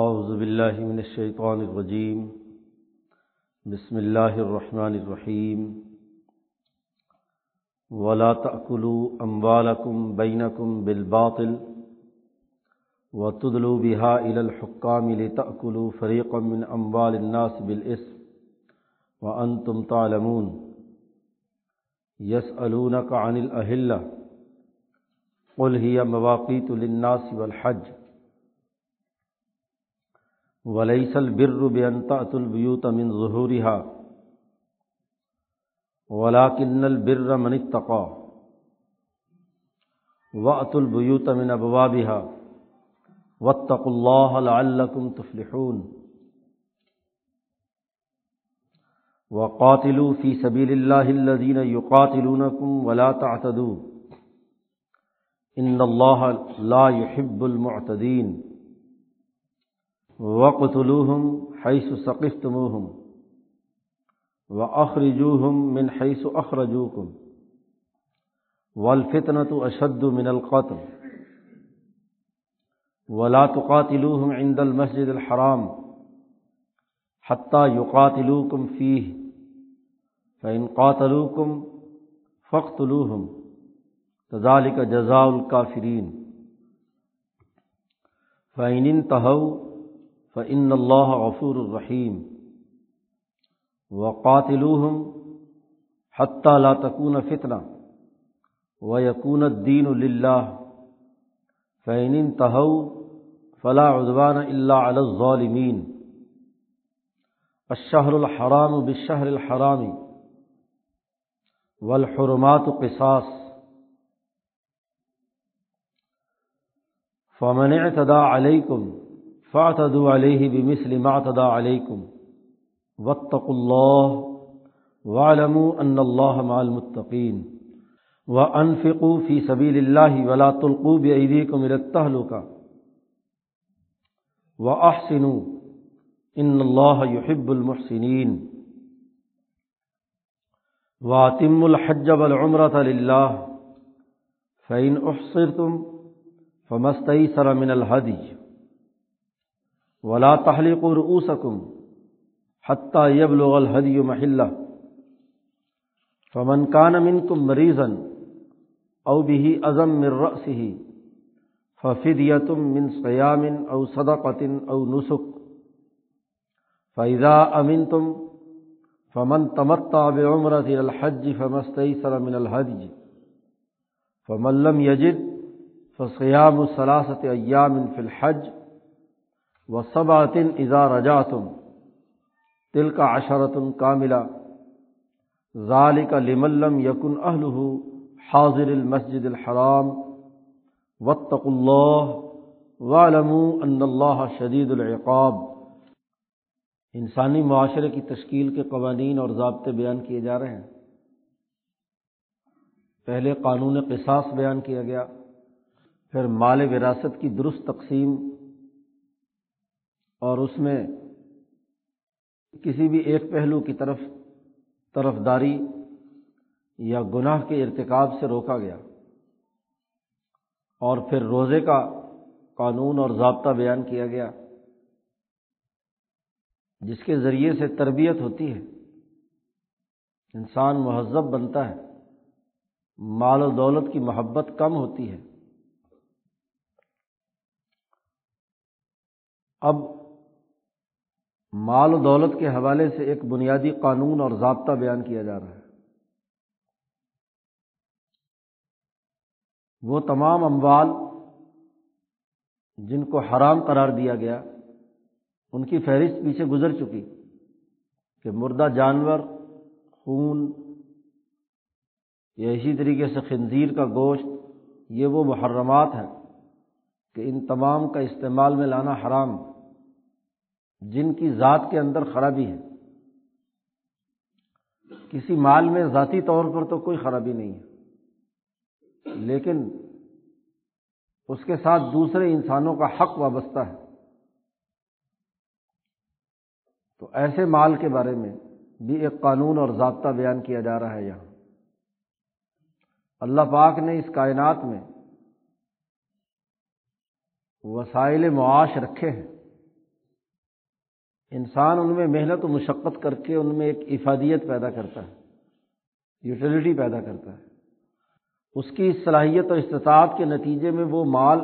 اعوذ باللہ من الشیطان الرجیم، بسم اللہ الرحمن الرحیم، ولا تأكلوا أموالكم بينكم بالباطل وتدلوا بها إلى الحكام لتأكلوا فريقا من أموال الناس بالإثم وأنتم تعلمون يسألونك عن الأهلة قل هي مواقيت للناس والحج۔ وليس البر بأن تأتوا البيوت من ظهورها ولكن البر من اتقى وأتوا البيوت من أبوابها واتقوا الله لعلكم تفلحون وقاتلوا في سبيل الله الذين يقاتلونكم ولا تعتدوا إن الله لا يحب المعتدين وقتلوهم حيث سقفتموهم وأخرجوهم من حيث أخرجوكم والفتنة أشد من القتل ولا تقاتلوهم عند المسجد الحرام حتى يقاتلوكم فيه فإن قاتلوكم فاقتلوهم كذلك جزاء الكافرين فإن انتهوا فإن الله غفور رحيم وقاتلوہم حتیٰ لا تکون فتنہ و یقون الدین اللہ فعین تہو فلاں عدوان اللہ علی الظالمین الشہر الحرام بشہر الحرامی والحرمات قصاص فمن اعتدى عليكم فاعتدوا عليه بمثل ما اعتدى عليكم وطق اللہ وعلم ان اللہ مع المتقین وانفقوا في سبيل الله ولا تلقوا بأيديكم الى التهلكة واحسنوا ان الله يحب المحسنين واتموا الحج والعمرة لله فإن احصرتم فما استيسر من الهدي ولا تحلقوا رؤوسكم حتیٰ یبلغ الحدی محلہ فمن کان منکم مریضن او به ازم من رأسه ففدیتم من صیام او صدقت او نسک فإذا أمنتم فمن تمتع بعمرة الحج فما استيسر من الهدي. فمن لم يجد فصيام ثلاثة أيام في الحج و وسبعة إذا رجعتم تل کا عشرت کاملہ ذالک لملم یکن اہل حاضر المسجد الحرام. وطق اللہ والم ان اللہ شدید العقاب. انسانی معاشرے کی تشکیل کے قوانین اور ضابطے بیان کیے جا رہے ہیں۔ پہلے قانون قصاص بیان کیا گیا، پھر مال وراثت کی درست تقسیم اور اس میں کسی بھی ایک پہلو کی طرف طرف داری یا گناہ کے ارتکاب سے روکا گیا۔ اور پھر روزے کا قانون اور ضابطہ بیان کیا گیا، جس کے ذریعے سے تربیت ہوتی ہے۔ انسان مہذب بنتا ہے، مال و دولت کی محبت کم ہوتی ہے۔ اب مال و دولت کے حوالے سے ایک بنیادی قانون اور ضابطہ بیان کیا جا رہا ہے۔ وہ تمام اموال جن کو حرام قرار دیا گیا، ان کی فہرست پیچھے گزر چکی کہ مردہ جانور، خون، یا اسی طریقے سے خنزیر کا گوشت، یہ وہ محرمات ہیں کہ ان تمام کا استعمال میں لانا حرام۔ جن کی ذات کے اندر خرابی ہے۔ کسی مال میں ذاتی طور پر تو کوئی خرابی نہیں ہے، لیکن اس کے ساتھ دوسرے انسانوں کا حق وابستہ ہے۔ تو ایسے مال کے بارے میں بھی ایک قانون اور ضابطہ بیان کیا جا رہا ہے یہاں۔ اللہ پاک نے اس کائنات میں وسائل معاش رکھے ہیں۔ انسان ان میں محنت و مشقت کر کے ان میں ایک افادیت پیدا کرتا ہے، یوٹیلیٹی پیدا کرتا ہے۔ اس کی صلاحیت اور استطاعت کے نتیجے میں وہ مال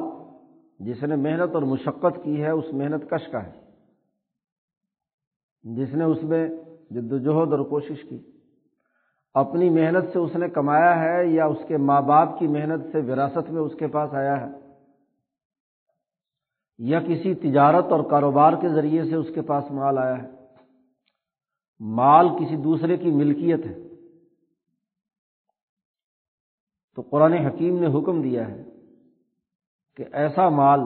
جس نے محنت اور مشقت کی ہے، اس محنت کش کا ہے۔ جس نے اس میں جد وجہد اور کوشش کی۔ اپنی محنت سے اس نے کمایا ہے یا اس کے ماں باپ کی محنت سے وراثت میں اس کے پاس آیا ہے؟ یا کسی تجارت اور کاروبار کے ذریعے سے اس کے پاس مال آیا ہے۔ مال کسی دوسرے کی ملکیت ہے۔ تو قرآن حکیم نے حکم دیا ہے کہ ایسا مال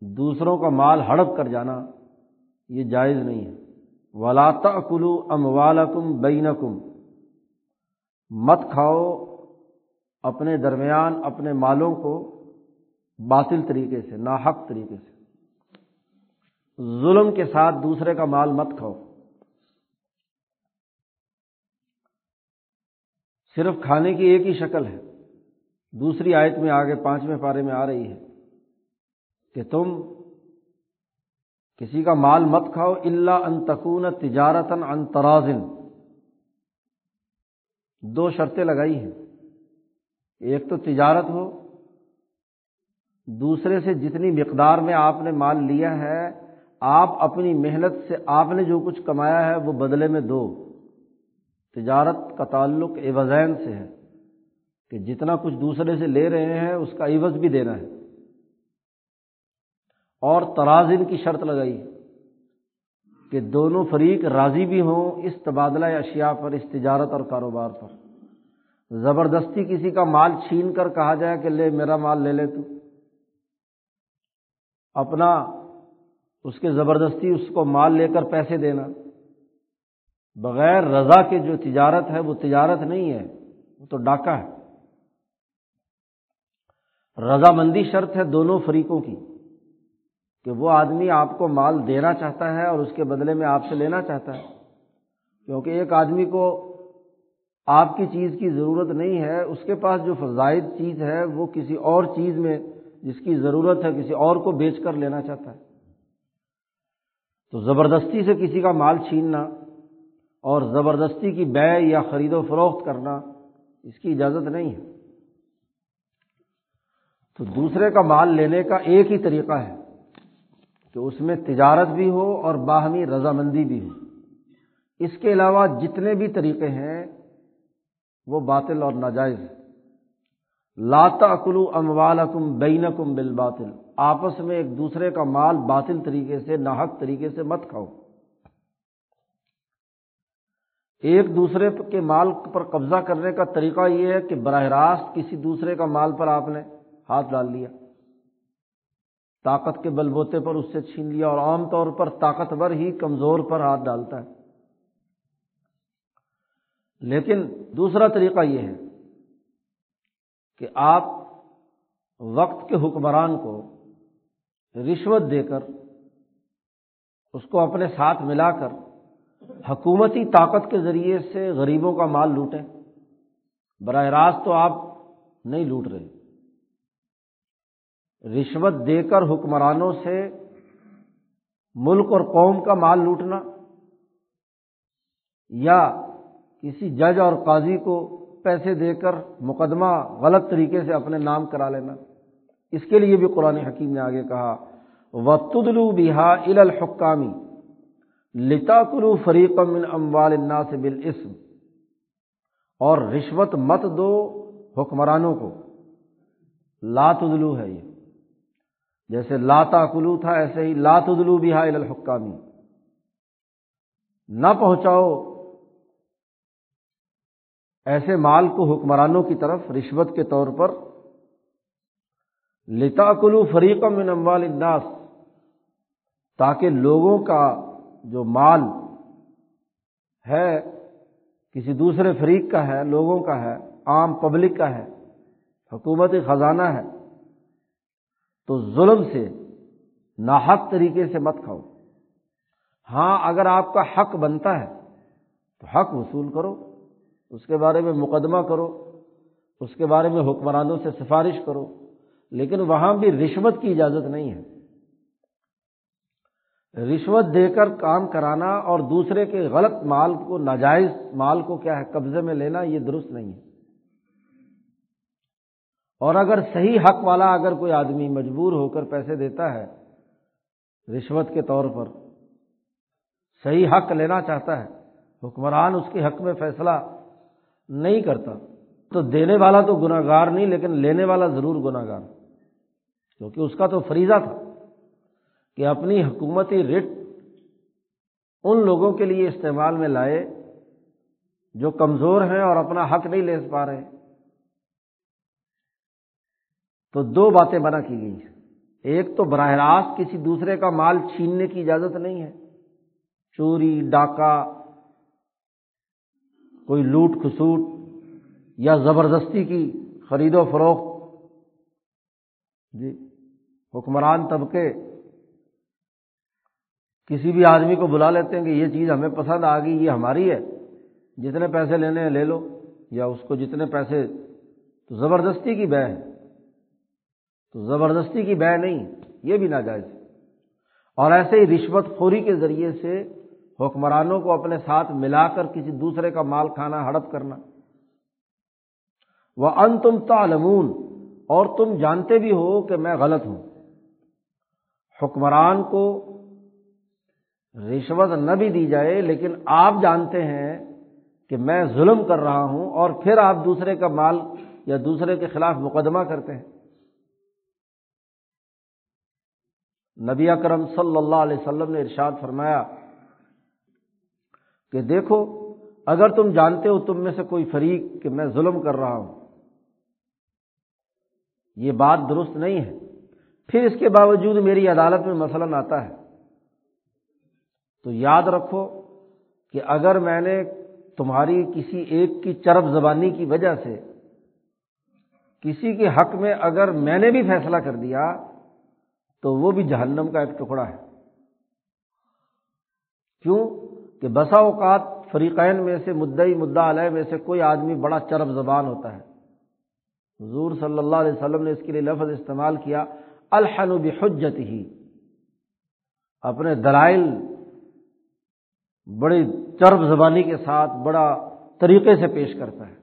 دوسروں کا مال ہڑپ کر جانا یہ جائز نہیں ہے۔ ولاتا کلو ام والم بینکم مت کھاؤ اپنے درمیان اپنے مالوں کو باطل طریقے سے، ناحق طریقے سے۔ ظلم کے ساتھ دوسرے کا مال مت کھاؤ۔ صرف کھانے کی ایک ہی شکل ہے۔ دوسری آیت میں آگے پانچویں پارے میں آ رہی ہے کہ تم کسی کا مال مت کھاؤ اللہ ان تکون تجارت ان ترازن دو شرطیں لگائی ہیں۔ ایک تو تجارت ہو دوسرے سے جتنی مقدار میں آپ نے مال لیا ہے، آپ اپنی محنت سے آپ نے جو کچھ کمایا ہے، وہ بدلے میں دو۔ تجارت کا تعلق ایوزین سے ہے کہ جتنا کچھ دوسرے سے لے رہے ہیں، اس کا عوض بھی دینا ہے۔ اور ترازن کی شرط لگائی کہ دونوں فریق راضی بھی ہوں اس تبادلہ اشیاء پر، اس تجارت اور کاروبار پر۔ زبردستی کسی کا مال چھین کر کہا جائے کہ لے، میرا مال لے لے تو۔ اپنا اس کے زبردستی اس کو مال لے کر پیسے دینا۔ بغیر رضا کے جو تجارت ہے، وہ تجارت نہیں ہے، وہ تو ڈاکہ ہے۔ رضامندی شرط ہے دونوں فریقوں کی، کہ وہ آدمی آپ کو مال دینا چاہتا ہے اور اس کے بدلے میں آپ سے لینا چاہتا ہے۔ کیونکہ ایک آدمی کو آپ کی چیز کی ضرورت نہیں ہے، اس کے پاس جو فضائد چیز ہے، وہ کسی اور چیز میں جس کی ضرورت ہے کسی اور کو بیچ کر لینا چاہتا ہے۔ تو زبردستی سے کسی کا مال چھیننا اور زبردستی کی بے یا خرید و فروخت کرنا اس کی اجازت نہیں ہے۔ تو دوسرے کا مال لینے کا ایک ہی طریقہ ہے کہ اس میں تجارت بھی ہو اور باہمی رضامندی بھی ہو۔ اس کے علاوہ جتنے بھی طریقے ہیں وہ باطل اور ناجائز لاتا کلو اموال کم بین کم آپس میں ایک دوسرے کا مال باطل طریقے سے، ناحق طریقے سے مت کھاؤ۔ ایک دوسرے کے مال پر قبضہ کرنے کا طریقہ یہ ہے کہ براہ راست کسی دوسرے کا مال پر آپ نے ہاتھ ڈال لیا۔ طاقت کے بل بوتے پر اس سے چھین لیا اور عام طور پر طاقتور ہی کمزور پر ہاتھ ڈالتا ہے۔ لیکن دوسرا طریقہ یہ ہے کہ آپ وقت کے حکمران کو رشوت دے کر، اس کو اپنے ساتھ ملا کر حکومتی طاقت کے ذریعے سے غریبوں کا مال لوٹیں۔ براہ راست تو آپ نہیں لوٹ رہے۔ رشوت دے کر حکمرانوں سے ملک اور قوم کا مال لوٹنا یا کسی جج اور قاضی کو پیسے دے کر مقدمہ غلط طریقے سے اپنے نام کرا لینا۔ اس کے لیے بھی قرآن حکیم نے آگے کہا و تدلو بہا ال الحکامی لتا کلو فریقم اموال سے بال اور رشوت مت دو حکمرانوں کو۔ لاتدلو ہے یہ۔ جیسے لاتا کلو تھا، ایسے ہی لاتدلو بہا ال الحکامی نہ پہنچاؤ ایسے مال کو حکمرانوں کی طرف رشوت کے طور پر لتا کلو فریقم من اموال الناس، تاکہ لوگوں کا جو مال ہے، کسی دوسرے فریق کا ہے، لوگوں کا ہے، عام پبلک کا ہے حکومتی خزانہ ہے، تو ظلم سے، ناحق طریقے سے مت کھاؤ۔ ہاں اگر آپ کا حق بنتا ہے، تو حق وصول کرو۔ اس کے بارے میں مقدمہ کرو، اس کے بارے میں حکمرانوں سے سفارش کرو، لیکن وہاں بھی رشوت کی اجازت نہیں ہے۔ رشوت دے کر کام کرانا اور دوسرے کے غلط مال کو، ناجائز مال کو کیا ہے، قبضے میں لینا، یہ درست نہیں ہے۔ اور اگر صحیح حق والا اگر کوئی آدمی مجبور ہو کر پیسے دیتا ہے رشوت کے طور پر، صحیح حق لینا چاہتا ہے، حکمران اس کے حق میں فیصلہ نہیں کرتا۔ تو دینے والا تو گناہ گار نہیں، لیکن لینے والا ضرور گناہ گار کیونکہ اس کا تو فریضہ تھا کہ اپنی حکومتی رٹ ان لوگوں کے لیے استعمال میں لائے جو کمزور ہیں اور اپنا حق نہیں لے پا رہے۔ تو دو باتیں بنا کی گئی۔ ہیں ایک تو براہ راست کسی دوسرے کا مال چھیننے کی اجازت نہیں ہے۔ چوری، ڈاکہ کوئی لوٹ کھسوٹ یا زبردستی کی خرید و فروخت۔ جی حکمران طبقے کسی بھی آدمی کو بلا لیتے ہیں کہ یہ چیز ہمیں پسند آ گئی، یہ ہماری ہے۔ جتنے پیسے لینے ہیں لے لو، یا اس کو جتنے پیسے، تو زبردستی کی بہ ہے۔ تو زبردستی کی بہ نہیں، یہ بھی ناجائز۔ اور ایسے ہی رشوت خوری کے ذریعے سے حکمرانوں کو اپنے ساتھ ملا کر کسی دوسرے کا مال کھانا ہڑپ کرنا۔ وہ ان تم تعلمون، اور تم جانتے بھی ہو کہ میں غلط ہوں۔ حکمران کو رشوت نہ بھی دی جائے، لیکن آپ جانتے ہیں کہ میں ظلم کر رہا ہوں اور پھر آپ دوسرے کا مال یا دوسرے کے خلاف مقدمہ کرتے ہیں۔ نبی اکرم صلی اللہ علیہ وسلم نے ارشاد فرمایا کہ دیکھو، اگر تم جانتے ہو تم میں سے کوئی فریق کہ میں ظلم کر رہا ہوں، یہ بات درست نہیں ہے۔ پھر اس کے باوجود میری عدالت میں مثلاً آتا ہے۔ تو یاد رکھو کہ اگر میں نے تمہاری کسی ایک کی چرب زبانی کی وجہ سے کسی کے حق میں اگر میں نے بھی فیصلہ کر دیا، تو وہ بھی جہنم کا ایک ٹکڑا ہے۔ کیوں؟ کہ بسا اوقات فریقین میں سے، مدعی مدعا علیہ میں سے کوئی آدمی بڑا چرب زبان ہوتا ہے۔ حضور صلی اللہ علیہ وسلم نے اس کے لیے لفظ استعمال کیا الحن بحجت ہی اپنے دلائل بڑی چرب زبانی کے ساتھ بڑا طریقے سے پیش کرتا ہے۔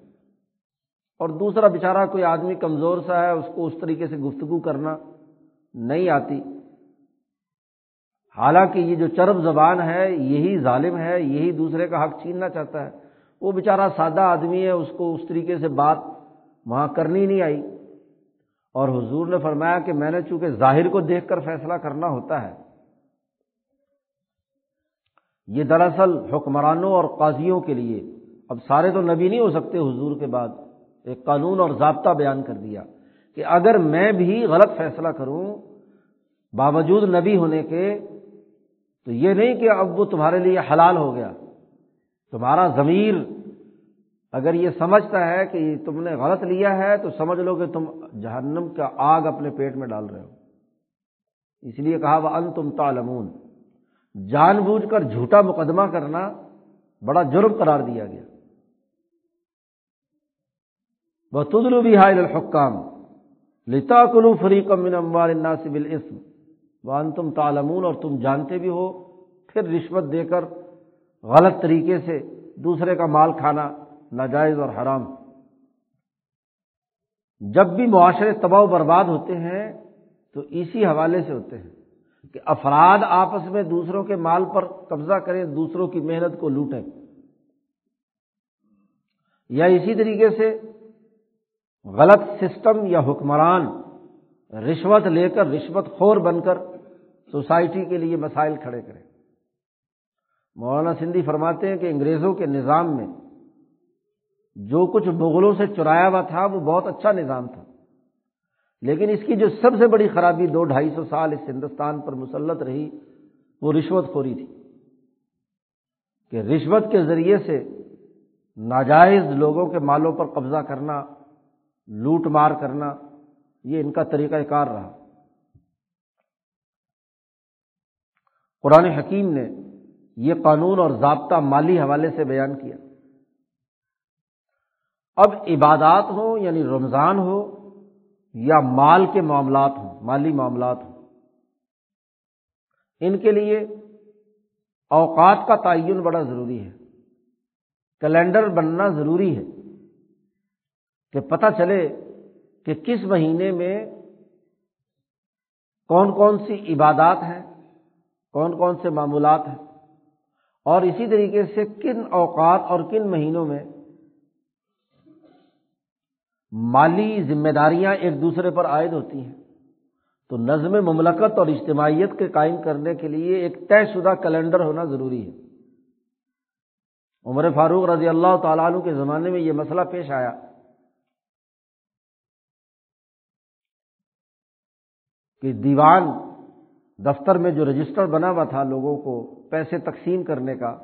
اور دوسرا بیچارہ، کوئی آدمی کمزور سا ہے، اس کو اس طریقے سے گفتگو کرنا نہیں آتی۔ حالانکہ یہ جو چرب زبان ہے، یہی ظالم ہے، یہی دوسرے کا حق چھیننا چاہتا ہے۔ وہ بیچارہ سادہ آدمی ہے، اس کو اس طریقے سے بات وہاں کرنی نہیں آئی۔ اور حضور نے فرمایا کہ میں نے چونکہ ظاہر کو دیکھ کر فیصلہ کرنا ہوتا ہے۔ یہ دراصل حکمرانوں اور قاضیوں کے لیے۔ اب سارے تو نبی نہیں ہو سکتے حضور کے بعد۔ ایک قانون اور ضابطہ بیان کر دیا کہ اگر میں بھی غلط فیصلہ کروں، باوجود نبی ہونے کے تو یہ نہیں کہ اب وہ تمہارے لیے حلال ہو گیا۔ تمہارا ضمیر اگر یہ سمجھتا ہے کہ تم نے غلط لیا ہے، تو سمجھ لو کہ تم جہنم کا آگ اپنے پیٹ میں ڈال رہے ہو۔ اس لیے کہا وہ ان تم تالمون جان بوجھ کر جھوٹا مقدمہ کرنا بڑا جرم قرار دیا گیا۔ وہ تدلو بھی حائل الحکام لتا کلو فریقم من اموال الناس الاسم وان تم تالمون اور تم جانتے بھی ہو، پھر رشوت دے کر غلط طریقے سے دوسرے کا مال کھانا ناجائز اور حرام۔ جب بھی معاشرے تباہ و برباد ہوتے ہیں، تو اسی حوالے سے ہوتے ہیں کہ افراد آپس میں دوسروں کے مال پر قبضہ کریں، دوسروں کی محنت کو لوٹیں۔ یا اسی طریقے سے غلط سسٹم یا حکمران رشوت لے کر، رشوت خور بن کر سوسائٹی کے لیے مسائل کھڑے کریں۔ مولانا سندھی فرماتے ہیں کہ انگریزوں کے نظام میں جو کچھ مغلوں سے چرایا ہوا تھا، وہ بہت اچھا نظام تھا۔ لیکن اس کی جو سب سے بڑی خرابی دو ڈھائی سو سال اس ہندوستان پر مسلط رہی، وہ رشوت خوری تھی۔ کہ رشوت کے ذریعے سے ناجائز لوگوں کے مالوں پر قبضہ کرنا، لوٹ مار کرنا، یہ ان کا طریقہ کار رہا۔ قرآن حکیم نے یہ قانون اور ضابطہ مالی حوالے سے بیان کیا۔ اب عبادات ہوں یعنی رمضان ہو، یا مال کے معاملات ہوں، مالی معاملات ہوں۔ ان کے لیے اوقات کا تعین بڑا ضروری ہے۔ کیلنڈر بننا ضروری ہے کہ پتہ چلے کہ کس مہینے میں کون کون سی عبادات ہیں۔ کون کون سے معمولات ہیں؟ اور اسی طریقے سے کن اوقات اور کن مہینوں میں مالی ذمہ داریاں ایک دوسرے پر عائد ہوتی ہیں؟ تو نظم مملکت اور اجتماعیت کے قائم کرنے کے لیے ایک طے شدہ کیلنڈر ہونا ضروری ہے۔ عمر فاروق رضی اللہ تعالیٰ عنہ کے زمانے میں یہ مسئلہ پیش آیا۔ کہ دیوان دفتر میں جو رجسٹر بنا ہوا تھا لوگوں کو پیسے تقسیم کرنے کا،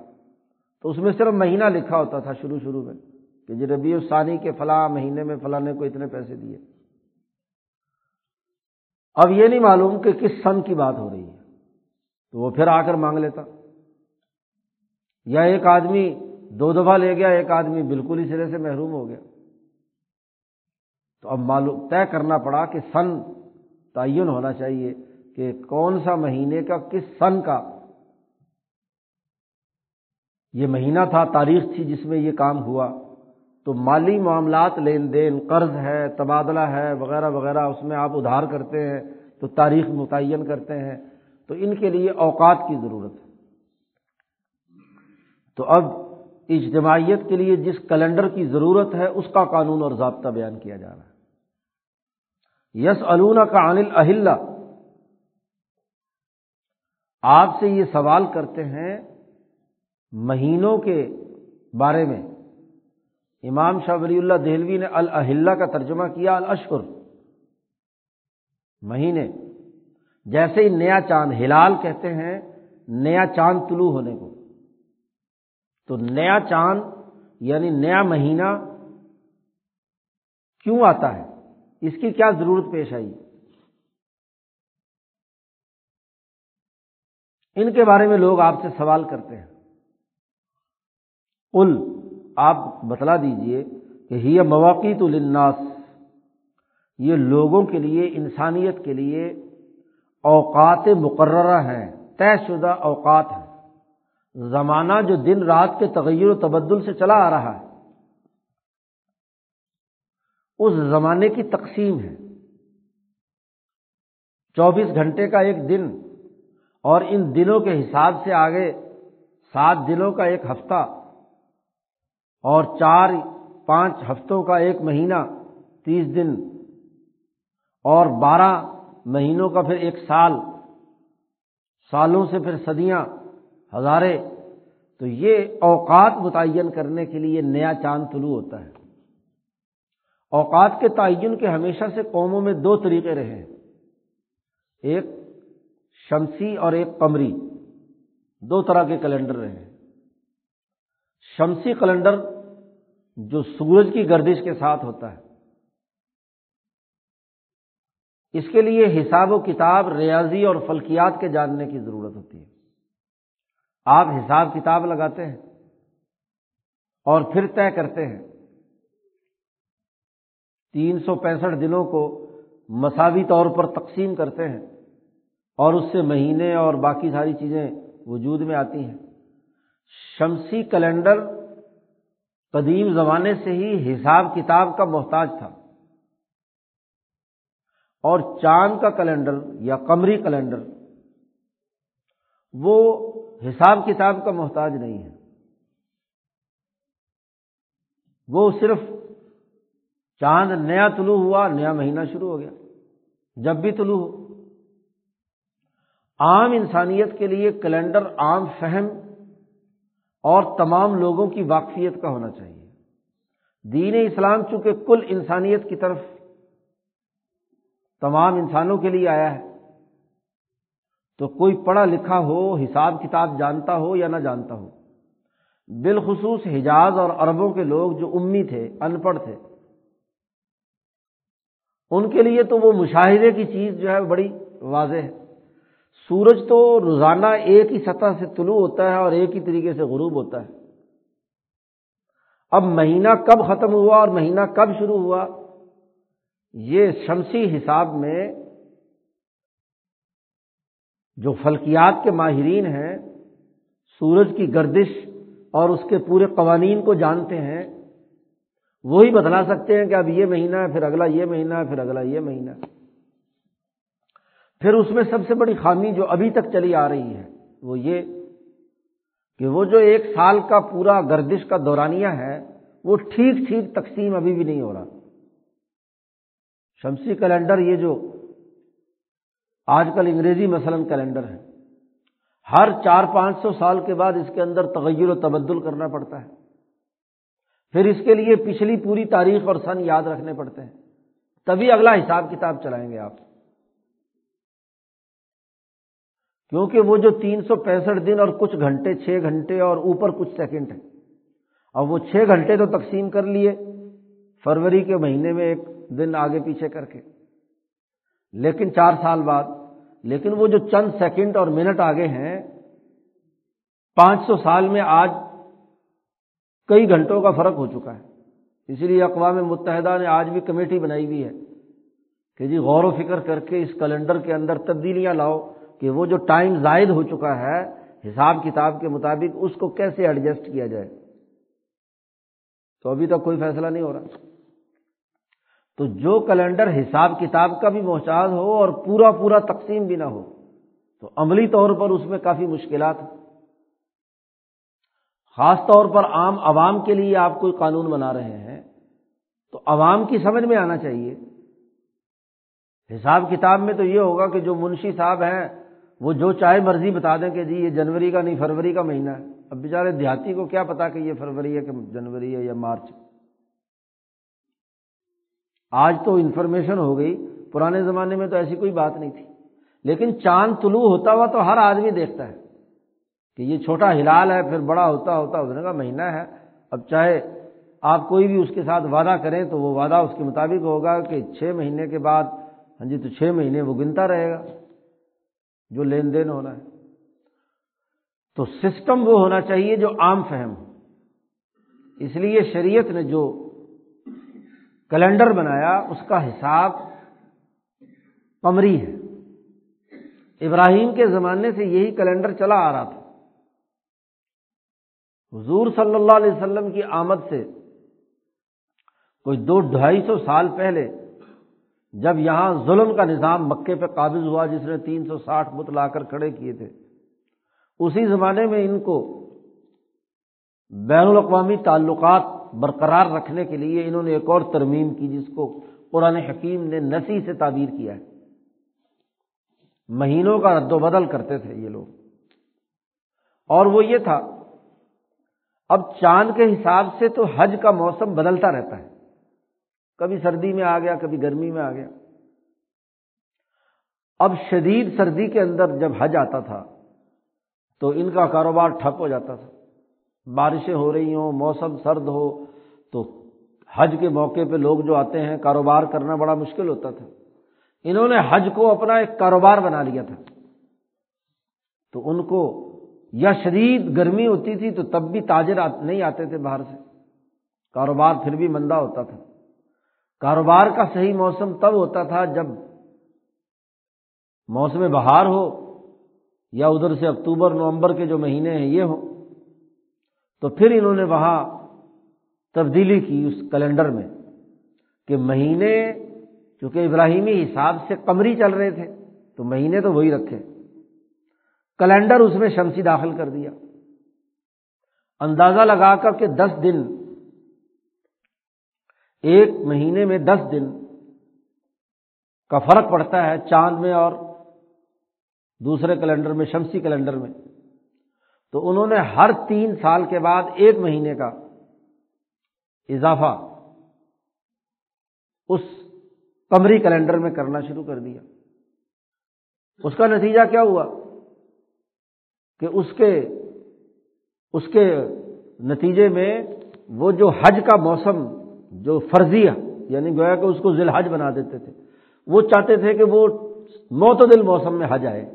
تو اس میں صرف مہینہ لکھا ہوتا تھا شروع شروع میں کہ جی ربیع الثانی کے فلاں مہینے میں فلاں نے کو اتنے پیسے دیے۔ اب یہ نہیں معلوم کہ کس سن کی بات ہو رہی ہے۔ تو وہ پھر آ کر مانگ لیتا۔ یا ایک آدمی دو دفعہ لے گیا، ایک آدمی بالکل ہی سرے سے محروم ہو گیا۔ تو اب معلوم، طے کرنا پڑا کہ سن تعین ہونا چاہیے۔ کہ کون سا مہینے کا کس سن کا؟ یہ مہینہ تھا، تاریخ تھی جس میں یہ کام ہوا۔ تو مالی معاملات، لین دین، قرض ہے، تبادلہ ہے، وغیرہ وغیرہ، اس میں آپ ادھار کرتے ہیں، تو تاریخ متعین کرتے ہیں۔ تو ان کے لیے اوقات کی ضرورت۔ ہے تو اب اجتماعیت کے لیے جس کیلنڈر کی ضرورت ہے، اس کا قانون اور ضابطہ بیان کیا جا رہا ہے۔ یس النا کا انل اہل آپ سے یہ سوال کرتے ہیں مہینوں کے بارے میں۔ امام شاہ ولی اللہ دہلوی نے الحلہ کا ترجمہ کیا الاشر مہینے۔ جیسے ہی نیا چاند ہلال کہتے ہیں، نیا چاند طلوع ہونے کو۔ تو نیا چاند یعنی نیا مہینہ کیوں آتا ہے؟ اس کی کیا ضرورت پیش آئی؟ ان کے بارے میں لوگ آپ سے سوال کرتے ہیں۔ ال آپ بتلا دیجیے کہ یہ مواقع تو لناس یہ لوگوں کے لیے، انسانیت کے لیے اوقات مقررہ ہیں، طے شدہ اوقات ہیں۔ زمانہ جو دن رات کے تغیر و تبدل سے چلا آ رہا ہے، اس زمانے کی تقسیم ہے۔ چوبیس گھنٹے کا ایک دن اور ان دنوں کے حساب سے آگے سات دنوں کا ایک ہفتہ اور چار پانچ ہفتوں کا ایک مہینہ تیس دن اور بارہ مہینوں کا پھر ایک سال سالوں سے پھر صدیاں ہزارے تو یہ اوقات متعین کرنے کے لیے نیا چاند طلوع ہوتا ہے۔ اوقات کے تعین کے ہمیشہ سے قوموں میں دو طریقے رہے ہیں۔ ایک شمسی اور ایک قمری، دو طرح کے کیلنڈر رہے ہیں۔ شمسی کیلنڈر جو سورج کی گردش کے ساتھ ہوتا ہے۔ اس کے لیے حساب و کتاب، ریاضی اور فلکیات کے جاننے کی ضرورت ہوتی ہے۔ آپ حساب کتاب لگاتے ہیں اور پھر طے کرتے ہیں۔ تین سو پینسٹھ دنوں کو مساوی طور پر تقسیم کرتے ہیں۔ اور اس سے مہینے اور باقی ساری چیزیں وجود میں آتی ہیں۔ شمسی کیلنڈر قدیم زمانے سے ہی حساب کتاب کا محتاج تھا۔ اور چاند کا کیلنڈر یا قمری کیلنڈر، وہ حساب کتاب کا محتاج نہیں ہے۔ وہ صرف چاند نیا طلوع ہوا، نیا مہینہ شروع ہو گیا۔ جب بھی طلوع ہو عام انسانیت کے لیے کیلنڈر عام فہم اور تمام لوگوں کی واقفیت کا ہونا چاہیے۔ دین اسلام چونکہ کل انسانیت کی طرف تمام انسانوں کے لیے آیا ہے، تو کوئی پڑھا لکھا ہو، حساب کتاب جانتا ہو یا نہ جانتا ہو، بالخصوص حجاز اور عربوں کے لوگ جو امی تھے، ان پڑھ تھے، ان کے لیے تو وہ مشاہدے کی چیز جو ہے بڑی واضح ہے۔ سورج تو روزانہ ایک ہی سطح سے طلوع ہوتا ہے اور ایک ہی طریقے سے غروب ہوتا ہے۔ اب مہینہ کب ختم ہوا اور مہینہ کب شروع ہوا، یہ شمسی حساب میں جو فلکیات کے ماہرین ہیں، سورج کی گردش اور اس کے پورے قوانین کو جانتے ہیں، وہی بتلا سکتے ہیں کہ اب یہ مہینہ ہے، پھر اگلا یہ مہینہ ہے، پھر اگلا یہ مہینہ ہے۔ پھر اس میں سب سے بڑی خامی جو ابھی تک چلی آ رہی ہے، وہ یہ کہ وہ جو ایک سال کا پورا گردش کا دورانیہ ہے، وہ ٹھیک ٹھیک تقسیم ابھی بھی نہیں ہو رہا۔ شمسی کیلنڈر یہ جو آج کل انگریزی مثلاً کیلنڈر ہے، ہر چار پانچ سو سال کے بعد اس کے اندر تغیر و تبدل کرنا پڑتا ہے۔ پھر اس کے لیے پچھلی پوری تاریخ اور سن یاد رکھنے پڑتے ہیں۔ تبھی اگلا حساب کتاب چلائیں گے آپ۔ کیونکہ وہ جو تین سو پینسٹھ دن اور کچھ گھنٹے، چھ گھنٹے اور اوپر کچھ سیکنڈ ہیں۔ اور وہ چھ گھنٹے تو تقسیم کر لیے، فروری کے مہینے میں ایک دن آگے پیچھے کر کے۔ لیکن چار سال بعد، لیکن وہ جو چند سیکنڈ اور منٹ آگے ہیں، پانچ سو سال میں آج کئی گھنٹوں کا فرق ہو چکا ہے۔ اسی لیے اقوام متحدہ نے آج بھی کمیٹی بنائی ہوئی ہے کہ جی غور و فکر کر کے اس کیلنڈر کے اندر تبدیلیاں لاؤ۔ کہ وہ جو ٹائم زائد ہو چکا ہے حساب کتاب کے مطابق اس کو کیسے ایڈجسٹ کیا جائے؟ تو ابھی تک کوئی فیصلہ نہیں ہو رہا۔ تو جو کیلنڈر حساب کتاب کا بھی محتاج ہو اور پورا پورا تقسیم بھی نہ ہو، تو عملی طور پر اس میں کافی مشکلات ہیں۔ خاص طور پر عام عوام کے لیے آپ کوئی قانون بنا رہے ہیں، تو عوام کی سمجھ میں آنا چاہیے۔ حساب کتاب میں تو یہ ہوگا کہ جو منشی صاحب ہیں وہ جو چاہے مرضی بتا دیں کہ جی یہ جنوری کا نہیں، فروری کا مہینہ ہے۔ اب بیچارے دیہاتی کو کیا پتا کہ یہ فروری ہے کہ جنوری ہے یا مارچ۔ آج تو انفارمیشن ہو گئی، پرانے زمانے میں تو ایسی کوئی بات نہیں تھی۔ لیکن چاند طلوع ہوتا ہوا تو ہر آدمی دیکھتا ہے کہ یہ چھوٹا ہلال ہے، پھر بڑا ہوتا ہوتا ہونے کا مہینہ ہے۔ اب چاہے آپ کوئی بھی اس کے ساتھ وعدہ کریں تو وہ وعدہ اس کے مطابق ہوگا کہ چھ مہینے کے بعد ہاں جی تو چھ مہینے وہ گنتا رہے گا۔ جو لین دین ہونا ہے۔ تو سسٹم وہ ہونا چاہیے جو عام فہم ہو۔ اس لیے شریعت نے جو کیلنڈر بنایا، اس کا حساب قمری ہے۔ ابراہیم کے زمانے سے یہی کیلنڈر چلا آ رہا تھا۔ حضور صلی اللہ علیہ وسلم کی آمد سے کوئی دو ڈھائی سو سال پہلے جب یہاں ظلم کا نظام مکے پہ قابض ہوا جس نے تین سو ساٹھ بت لا کر کھڑے کیے تھے، اسی زمانے میں ان کو بین الاقوامی تعلقات برقرار رکھنے کے لیے انہوں نے ایک اور ترمیم کی جس کو قرآن حکیم نے نسی سے تعبیر کیا ہے۔ مہینوں کا رد و بدل کرتے تھے یہ لوگ۔ اور وہ یہ تھا، اب چاند کے حساب سے تو حج کا موسم بدلتا رہتا ہے۔ کبھی سردی میں آ گیا، کبھی گرمی میں آ گیا۔ اب شدید سردی کے اندر جب حج آتا تھا، تو ان کا کاروبار ٹھپ ہو جاتا تھا۔ بارشیں ہو رہی ہوں، موسم سرد ہو، تو حج کے موقع پہ لوگ جو آتے ہیں، کاروبار کرنا بڑا مشکل ہوتا تھا۔ انہوں نے حج کو اپنا ایک کاروبار بنا لیا تھا۔ تو ان کو یا شدید گرمی ہوتی تھی تو تب بھی تاجر نہیں آتے تھے باہر سے۔ کاروبار پھر بھی مندہ ہوتا تھا۔ کاروبار کا صحیح موسم تب ہوتا تھا جب موسم بہار ہو یا ادھر سے اکتوبر، نومبر کے جو مہینے ہیں یہ ہوں۔ تو پھر انہوں نے وہاں تبدیلی کی اس کیلنڈر میں کہ مہینے، چونکہ ابراہیمی حساب سے کمری چل رہے تھے، تو مہینے تو وہی رکھے۔ کیلنڈر اس میں شمسی داخل کر دیا۔ اندازہ لگا کر کہ دس دن ایک مہینے میں دس دن کا فرق پڑتا ہے چاند میں اور دوسرے کیلنڈر میں، شمسی کیلنڈر میں۔ تو انہوں نے ہر تین سال کے بعد ایک مہینے کا اضافہ اس کمری کیلنڈر میں کرنا شروع کر دیا۔ اس کا نتیجہ کیا ہوا؟ کہ اس کے اس کے نتیجے میں وہ جو حج کا موسم جو فرضی یعنی گویا کہ اس کو ذی الحج بنا دیتے تھے، وہ چاہتے تھے کہ وہ معتدل موسم میں حج آئے،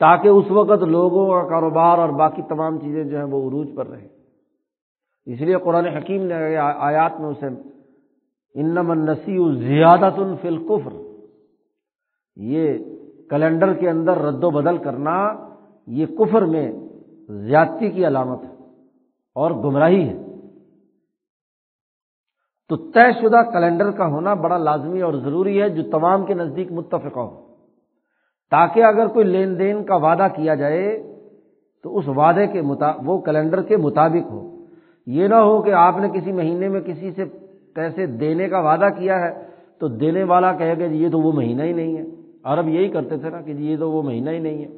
تاکہ اس وقت لوگوں کا کاروبار اور باقی تمام چیزیں جو ہیں وہ عروج پر رہے اس لیے قرآن حکیم نے آیات میں اسے انم النسی زیادت الفل قفر یہ کیلنڈر کے اندر رد و بدل کرنا، یہ کفر میں زیادتی کی علامت ہے اور گمراہی ہے۔ تو طے شدہ کیلنڈر کا ہونا بڑا لازمی اور ضروری ہے جو تمام کے نزدیک متفقہ ہو تاکہ اگر کوئی لین دین کا وعدہ کیا جائے، تو اس وعدے کے مطابق وہ کیلنڈر کے مطابق ہو۔ یہ نہ ہو کہ آپ نے کسی مہینے میں کسی سے پیسے دینے کا وعدہ کیا ہے، تو دینے والا کہے گا جی یہ تو وہ مہینہ ہی نہیں ہے۔ عرب یہی کرتے تھے نا کہ جی یہ تو وہ مہینہ ہی نہیں ہے۔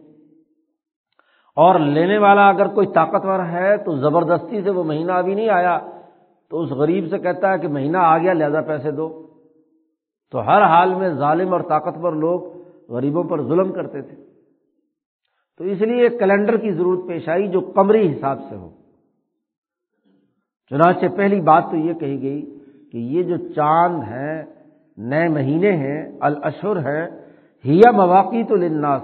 اور لینے والا اگر کوئی طاقتور ہے، تو زبردستی سے وہ مہینہ ابھی نہیں آیا۔ تو اس غریب سے کہتا ہے کہ مہینہ آ گیا، لہذا پیسے دو۔ تو ہر حال میں ظالم اور طاقتور لوگ غریبوں پر ظلم کرتے تھے۔ تو اس لیے ایک کیلنڈر کی ضرورت پیش آئی جو کمری حساب سے ہو۔ چنانچہ پہلی بات تو یہ کہی گئی کہ یہ جو چاند ہے، نئے مہینے ہیں الاشر ہے ہیا مواقع تو لناس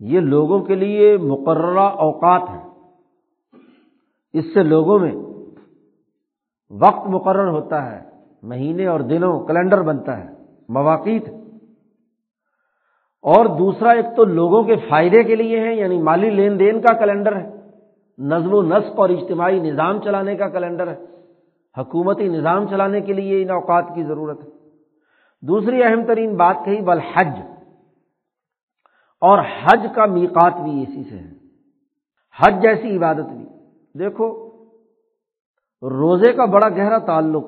یہ لوگوں کے لیے مقررہ اوقات ہے اس سے لوگوں میں وقت مقرر ہوتا ہے، مہینے اور دنوں کیلنڈر بنتا ہے، مواقع اور دوسرا ایک تو لوگوں کے فائدے کے لیے ہے یعنی مالی لین دین کا کیلنڈر ہے۔ نظم و نسق اور اجتماعی نظام چلانے کا کیلنڈر ہے۔ حکومتی نظام چلانے کے لیے ان اوقات کی ضرورت ہے۔ دوسری اہم ترین بات کہی بل حج اور حج کا میقات بھی اسی سے ہے۔ حج جیسی عبادت بھی۔ دیکھو روزے کا بڑا گہرا تعلق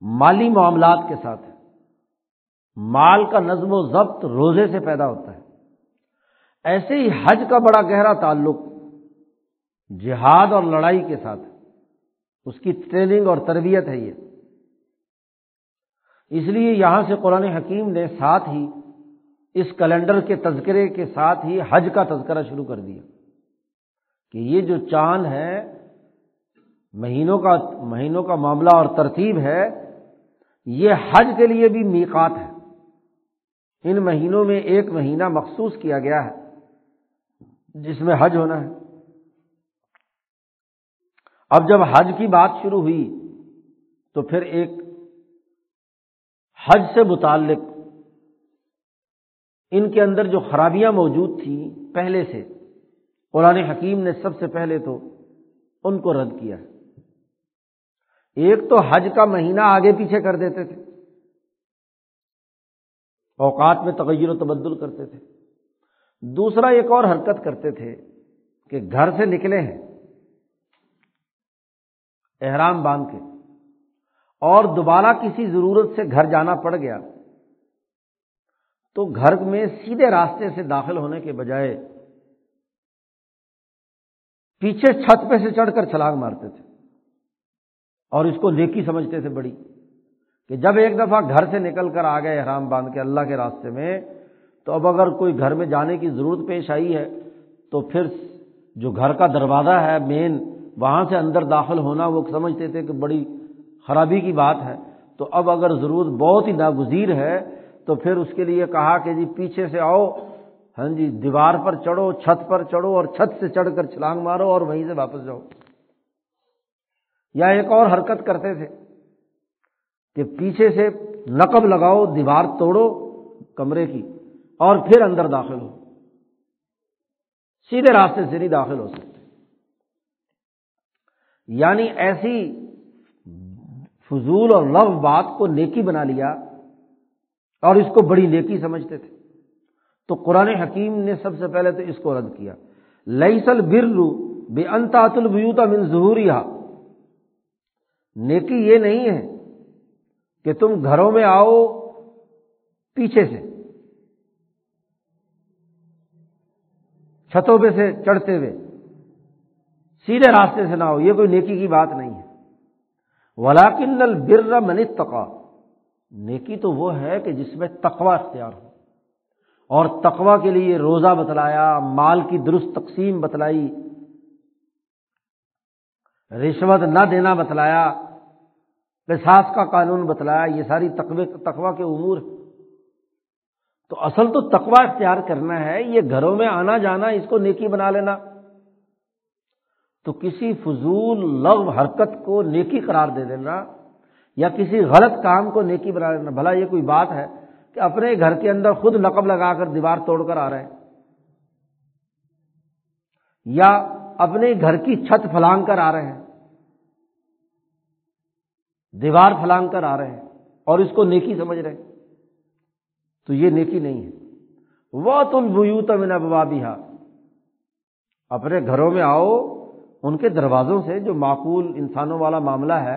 مالی معاملات کے ساتھ ہے۔ مال کا نظم و ضبط روزے سے پیدا ہوتا ہے۔ ایسے ہی حج کا بڑا گہرا تعلق جہاد اور لڑائی کے ساتھ اس کی ٹریننگ اور تربیت ہے یہ۔ اس لیے یہاں سے قرآن حکیم نے ساتھ ہی اس کیلنڈر کے تذکرے کے ساتھ ہی حج کا تذکرہ شروع کر دیا کہ یہ جو چاند ہے مہینوں کا مہینوں کا معاملہ اور ترتیب ہے، یہ حج کے لیے بھی میقات ہے۔ ان مہینوں میں ایک مہینہ مخصوص کیا گیا ہے، جس میں حج ہونا ہے۔ اب جب حج کی بات شروع ہوئی، تو پھر ایک حج سے متعلق ان کے اندر جو خرابیاں موجود تھیں پہلے سے، قرآن حکیم نے سب سے پہلے تو ان کو رد کیا ہے۔ ایک تو حج کا مہینہ آگے پیچھے کر دیتے تھے۔ اوقات میں تغیر و تبدل کرتے تھے۔ دوسرا ایک اور حرکت کرتے تھے کہ گھر سے نکلے ہیں، احرام باندھ کے، اور دوبارہ کسی ضرورت سے گھر جانا پڑ گیا۔ تو گھر میں سیدھے راستے سے داخل ہونے کے بجائے پیچھے چھت پہ سے چڑھ کر چھلانگ مارتے تھے۔ اور اس کو نیکی سمجھتے تھے بڑی کہ جب ایک دفعہ گھر سے نکل کر آ گئے احرام باندھ کے اللہ کے راستے میں، تو اب اگر کوئی گھر میں جانے کی ضرورت پیش آئی ہے، تو پھر جو گھر کا دروازہ ہے مین وہاں سے اندر داخل ہونا وہ سمجھتے تھے کہ بڑی خرابی کی بات ہے۔ تو اب اگر ضرورت بہت ہی ناگزیر ہے، تو پھر اس کے لیے کہا کہ جی پیچھے سے آؤ ہاں جی دیوار پر چڑھو، چھت پر چڑھو اور چھت سے چڑھ کر چھلانگ مارو اور وہیں سے واپس جاؤ۔ یا ایک اور حرکت کرتے تھے کہ پیچھے سے نقب لگاؤ، دیوار توڑو کمرے کی اور پھر اندر داخل ہو۔ سیدھے راستے سے نہیں داخل ہو سکتے۔ یعنی ایسی فضول اور لو بات کو نیکی بنا لیا اور اس کو بڑی نیکی سمجھتے تھے۔ تو قرآن حکیم نے سب سے پہلے تو اس کو رد کیا۔ لئیسل برلو بے انتاط البیوتا من ظہوریا نیکی یہ نہیں ہے کہ تم گھروں میں آؤ پیچھے سے، چھتوں پہ سے چڑھتے ہوئے، سیدھے راستے سے نہ ہو یہ کوئی نیکی کی بات نہیں ہے۔ ولاکن البر من تقا نیکی تو وہ ہے کہ جس میں تقوا اختیار ہو۔ اور تقوا کے لیے روزہ بتلایا، مال کی درست تقسیم بتلائی، رشوت نہ دینا بتلایا قصاص کا قانون بتلایا، یہ ساری تقوی تقوا کے امور تو اصل تو تقوا اختیار کرنا ہے، یہ گھروں میں آنا جانا، اس کو نیکی بنا لینا۔ تو کسی فضول لغ حرکت کو نیکی قرار دے دینا یا کسی غلط کام کو نیکی بنا لینا، بھلا یہ کوئی بات ہے کہ اپنے گھر کے اندر خود لقب لگا کر دیوار توڑ کر آ رہے ہیں۔ یا اپنے گھر کی چھت پھلانگ کر آ رہے ہیں۔ دیوار پھلانگ کر آ رہے ہیں اور اس کو نیکی سمجھ رہے ہیں۔ تو یہ نیکی نہیں ہے۔ وہ تم بوت من ابوابیہ اپنے گھروں میں آؤ، ان کے دروازوں سے جو معقول انسانوں والا معاملہ ہے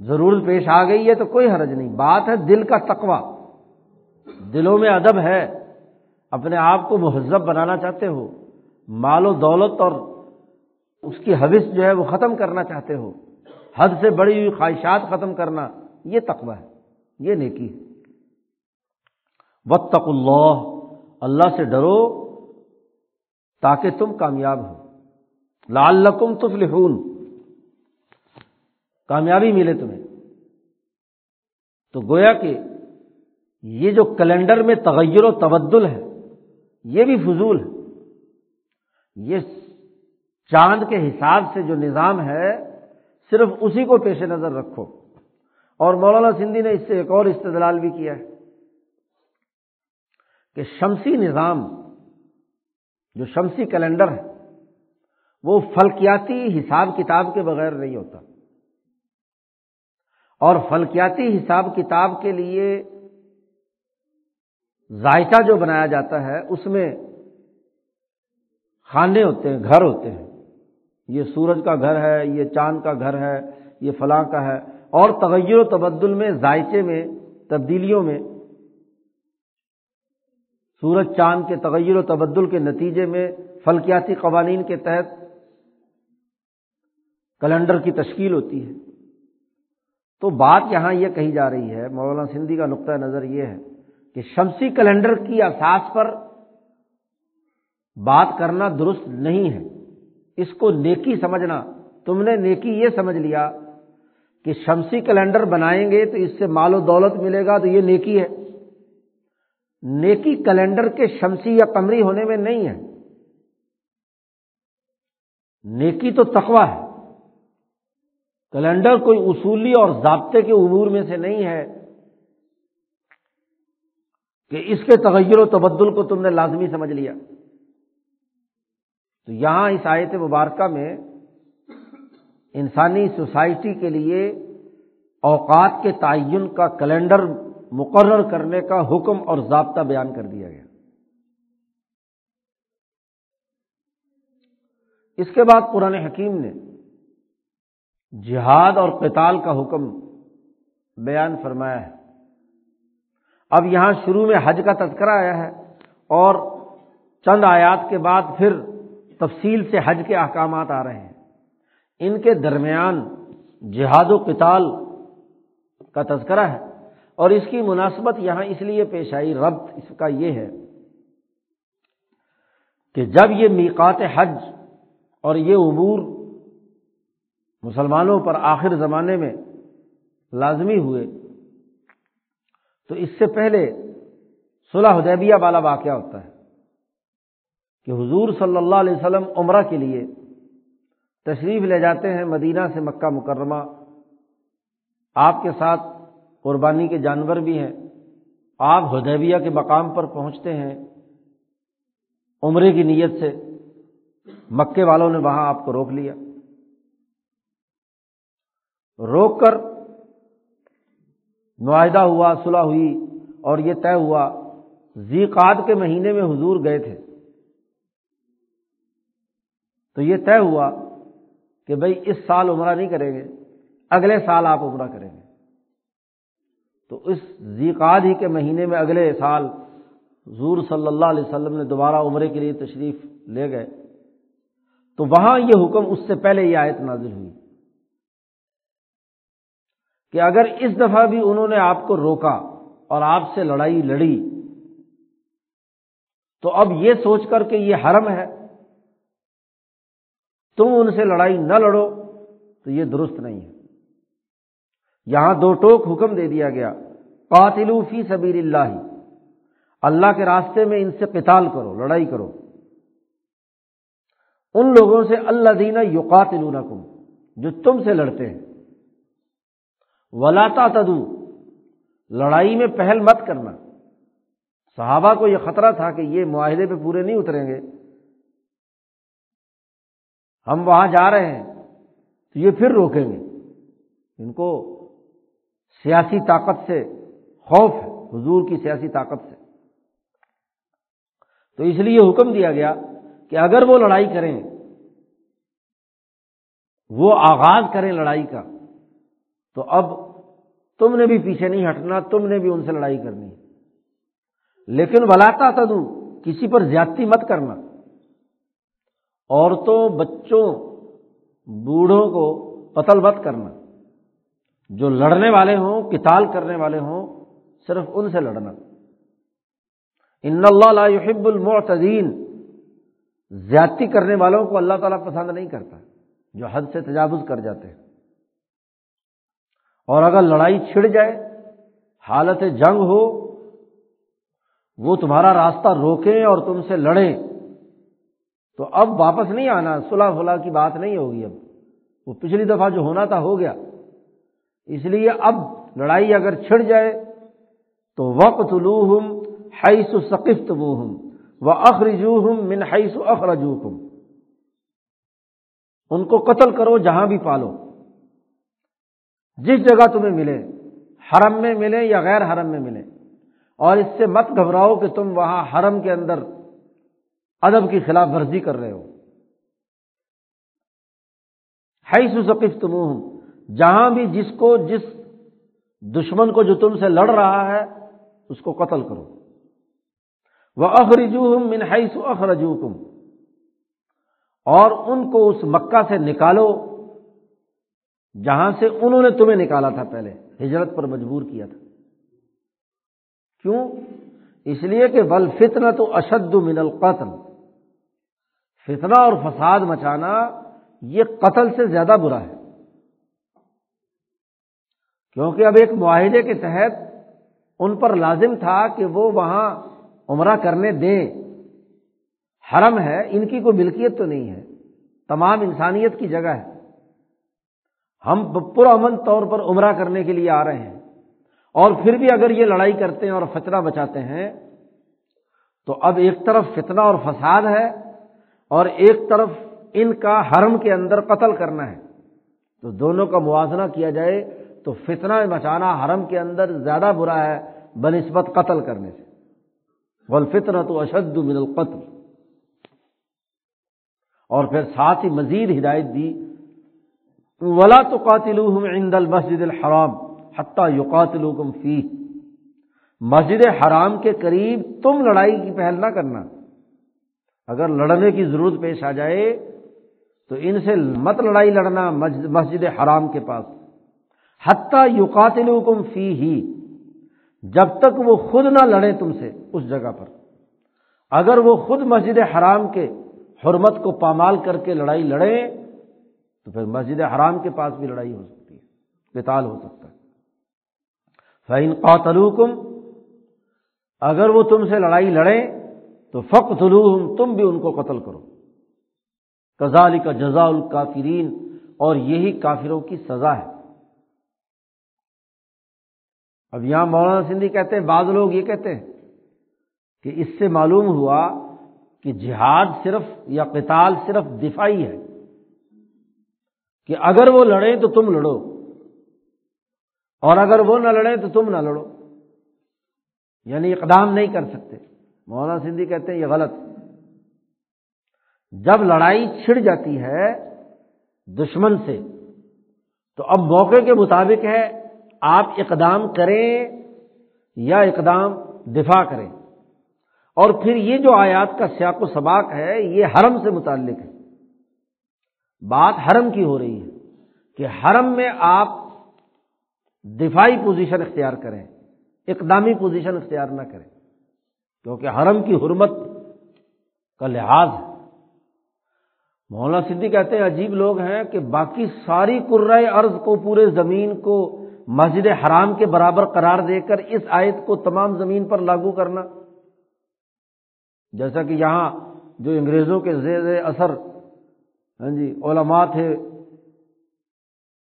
ضرورت پیش آ گئی ہے تو کوئی حرج نہیں۔ بات ہے دل کا تقوا دلوں میں ادب ہے۔ اپنے آپ کو مہذب بنانا چاہتے ہو۔ مال و دولت اور اس کی حوث جو ہے وہ ختم کرنا چاہتے ہو۔ حد سے بڑی ہوئی خواہشات ختم کرنا یہ تقوی ہے، یہ نیکی ہے۔ وط اللہ اللہ سے ڈرو تاکہ تم کامیاب ہو۔ لال لقم تفلحون۔ کامیابی ملے تمہیں۔ تو گویا کہ یہ جو کیلنڈر میں تغیر و تبدل ہے، یہ بھی فضول ہے۔ یہ چاند کے حساب سے جو نظام ہے صرف اسی کو پیش نظر رکھو۔ اور مولانا سندھی نے اس سے ایک اور استدلال بھی کیا ہے کہ شمسی نظام، جو شمسی کیلنڈر ہے، وہ فلکیاتی حساب کتاب کے بغیر نہیں ہوتا۔ اور فلکیاتی حساب کتاب کے لیے ذائقہ جو بنایا جاتا ہے، اس میں خانے ہوتے ہیں، گھر ہوتے ہیں۔ یہ سورج کا گھر ہے، یہ چاند کا گھر ہے، یہ فلاں کا ہے۔ اور تغیر و تبدل میں، ذائقے میں، تبدیلیوں میں، سورج چاند کے تغیر و تبدل کے نتیجے میں، فلکیاتی قوانین کے تحت کیلنڈر کی تشکیل ہوتی ہے۔ تو بات یہاں یہ کہی جا رہی ہے، مولانا سندھی کا نقطۂ نظر یہ ہے کہ شمسی کیلنڈر کی اساس پر بات کرنا درست نہیں ہے۔ اس کو نیکی سمجھنا۔ تم نے نیکی یہ سمجھ لیا کہ شمسی کیلنڈر بنائیں گے تو اس سے مال و دولت ملے گا تو یہ نیکی ہے۔ نیکی کیلنڈر کے شمسی یا کمری ہونے میں نہیں ہے۔ نیکی تو تقوا ہے۔ کیلنڈر کوئی اصولی اور ضابطے کے امور میں سے نہیں ہے کہ اس کے تغیر و تبدل کو تم نے لازمی سمجھ لیا۔ تو یہاں اس آیت مبارکہ میں انسانی سوسائٹی کے لیے اوقات کے تعین کا کیلنڈر مقرر کرنے کا حکم اور ضابطہ بیان کر دیا گیا۔ اس کے بعد قرآن حکیم نے جہاد اور قتال کا حکم بیان فرمایا ہے۔ اب یہاں شروع میں حج کا تذکرہ آیا ہے اور چند آیات کے بعد پھر تفصیل سے حج کے احکامات آ رہے ہیں۔ ان کے درمیان جہاد و قتال کا تذکرہ ہے اور اس کی مناسبت یہاں اس لیے پیش آئی، ربط اس کا یہ ہے کہ جب یہ میقات حج اور یہ امور مسلمانوں پر آخر زمانے میں لازمی ہوئے، تو اس سے پہلے صلح حدیبیہ والا واقعہ ہوتا ہے۔ کہ حضور صلی اللہ علیہ وسلم عمرہ کے لیے تشریف لے جاتے ہیں مدینہ سے مکہ مکرمہ۔ آپ کے ساتھ قربانی کے جانور بھی ہیں۔ آپ ہدیبیہ کے مقام پر پہنچتے ہیں عمرے کی نیت سے۔ مکے والوں نے وہاں آپ کو روک لیا۔ روک کر معاہدہ ہوا، صلح ہوئی اور یہ طے ہوا زیقاد کے مہینے میں حضور گئے تھے۔ تو یہ طے ہوا کہ بھائی اس سال عمرہ نہیں کریں گے، اگلے سال آپ عمرہ کریں گے۔ تو اس زیقاد ہی کے مہینے میں اگلے سال حضور صلی اللہ علیہ وسلم نے دوبارہ عمرے کے لیے تشریف لے گئے۔ تو وہاں یہ حکم اس سے پہلے یہ آیت نازل ہوئی کہ اگر اس دفعہ بھی انہوں نے آپ کو روکا اور آپ سے لڑائی لڑی، تو اب یہ سوچ کر کہ یہ حرم ہے۔ تم ان سے لڑائی نہ لڑو، تو یہ درست نہیں ہے۔ یہاں دو ٹوک حکم دے دیا گیا قاتل فی سبیر اللہ اللہ کے راستے میں ان سے قتال کرو، لڑائی کرو۔ ان لوگوں سے اللہ دینا یوقاتل جو تم سے لڑتے ہیں۔ ولاتا تدو لڑائی میں پہل مت کرنا۔ صحابہ کو یہ خطرہ تھا کہ یہ معاہدے پہ پورے نہیں اتریں گے۔ ہم وہاں جا رہے ہیں، تو یہ پھر روکیں گے۔ ان کو سیاسی طاقت سے خوف ہے، حضور کی سیاسی طاقت سے۔ تو اس لیے حکم دیا گیا کہ اگر وہ لڑائی کریں، وہ آغاز کریں لڑائی کا، تو اب تم نے بھی پیچھے نہیں ہٹنا، تم نے بھی ان سے لڑائی کرنی ہے۔ لیکن ولاتا تدو کسی پر زیادتی مت کرنا۔ عورتوں، بچوں، بوڑھوں کو قتل مت کرنا۔ جو لڑنے والے ہوں کتال کرنے والے ہوں، صرف ان سے لڑنا۔ ان اللہ لا يحب المعتدین۔ زیادتی کرنے والوں کو اللہ تعالیٰ پسند نہیں کرتا، جو حد سے تجاوز کر جاتے ہیں۔ اور اگر لڑائی چھڑ جائے، حالت جنگ ہو، وہ تمہارا راستہ روکیں اور تم سے لڑیں۔ تو اب واپس نہیں آنا، صلح فلاح کی بات نہیں ہوگی اب۔ وہ پچھلی دفعہ جو ہونا تھا ہو گیا۔ اس لیے اب لڑائی اگر چھڑ جائے تو وقت لوہم حیث ثقفت منہم و اخرجوہم من حیث اخرجوکم۔ ان کو قتل کرو جہاں بھی پالو۔ جس جگہ تمہیں ملے، حرم میں ملے یا غیر حرم میں ملے۔ اور اس سے مت گھبراؤ کہ تم وہاں حرم کے اندر ادب کی خلاف ورزی کر رہے ہو۔ حیث ثقفت منہم جہاں بھی جس کو جس دشمن کو جو تم سے لڑ رہا ہے، اس کو قتل کرو۔ وہ اخرجو من حیث اخرجو تم اور ان کو اس مکہ سے نکالو، جہاں سے انہوں نے تمہیں نکالا تھا پہلے، ہجرت پر مجبور کیا تھا۔ کیوں؟ اس لیے کہ بل فتنا تو اشد من القتل۔ فتنہ اور فساد مچانا یہ قتل سے زیادہ برا ہے۔ کیونکہ اب ایک معاہدے کے تحت ان پر لازم تھا کہ وہ وہاں عمرہ کرنے دیں۔ حرم ہے، ان کی کوئی ملکیت تو نہیں ہے، تمام انسانیت کی جگہ ہے۔ ہم پرامن طور پر عمرہ کرنے کے لیے آ رہے ہیں۔ اور پھر بھی اگر یہ لڑائی کرتے ہیں اور فتنہ بچاتے ہیں، تو اب ایک طرف فتنہ اور فساد ہے اور ایک طرف ان کا حرم کے اندر قتل کرنا ہے تو دونوں کا موازنہ کیا جائے تو فتنہ مچانا حرم کے اندر زیادہ برا ہے بہ نسبت قتل کرنے سے۔ بل فتنا تو اشد من القتل۔ اور پھر ساتھ ہی مزید ہدایت دی۔ ولا تو قاتل عند المسجد الحرام حتیٰ یو قاتل فی مسجد حرام کے قریب تم لڑائی کی پہل نہ کرنا۔ اگر لڑنے کی ضرورت پیش آ جائے تو ان سے مت لڑائی لڑنا مسجد حرام کے پاس۔ حتیٰ یقاتل حکم فی ہی جب تک وہ خود نہ لڑے تم سے اس جگہ پر۔ اگر وہ خود مسجد حرام کے حرمت کو پامال کر کے لڑائی لڑے تو پھر مسجد حرام کے پاس بھی لڑائی ہو سکتی ہے، قتال ہو سکتا ہے۔ فعین قاتل اگر وہ تم سے لڑائی لڑے تو فق تم بھی ان کو قتل کرو۔ کزالی کا جزا الکافرین، اور یہی کافروں کی سزا ہے۔ اب یہاں مولانا سندھی کہتے ہیں، بعض لوگ یہ کہتے ہیں کہ اس سے معلوم ہوا کہ جہاد صرف یا قتال صرف دفاعی ہے۔ کہ اگر وہ لڑیں تو تم لڑو، اور اگر وہ نہ لڑیں تو تم نہ لڑو۔ یعنی اقدام نہیں کر سکتے۔ مولانا سندھی کہتے ہیں یہ غلط۔ جب لڑائی چھڑ جاتی ہے دشمن سے، تو اب موقع کے مطابق ہے آپ اقدام کریں یا اقدام دفاع کریں۔ اور پھر یہ جو آیات کا سیاق و سباق ہے، یہ حرم سے متعلق ہے۔ بات حرم کی ہو رہی ہے کہ حرم میں آپ دفاعی پوزیشن اختیار کریں، اقدامی پوزیشن اختیار نہ کریں۔ کیونکہ حرم کی حرمت کا لحاظ ہے۔ مولانا صدی کہتے ہیں، عجیب لوگ ہیں کہ باقی ساری قرۂ ارض کو، پورے زمین کو مسجد حرام کے برابر قرار دے کر اس آیت کو تمام زمین پر لاگو کرنا۔ جیسا کہ یہاں جو انگریزوں کے زیر اثر ہاں جی علماء تھے،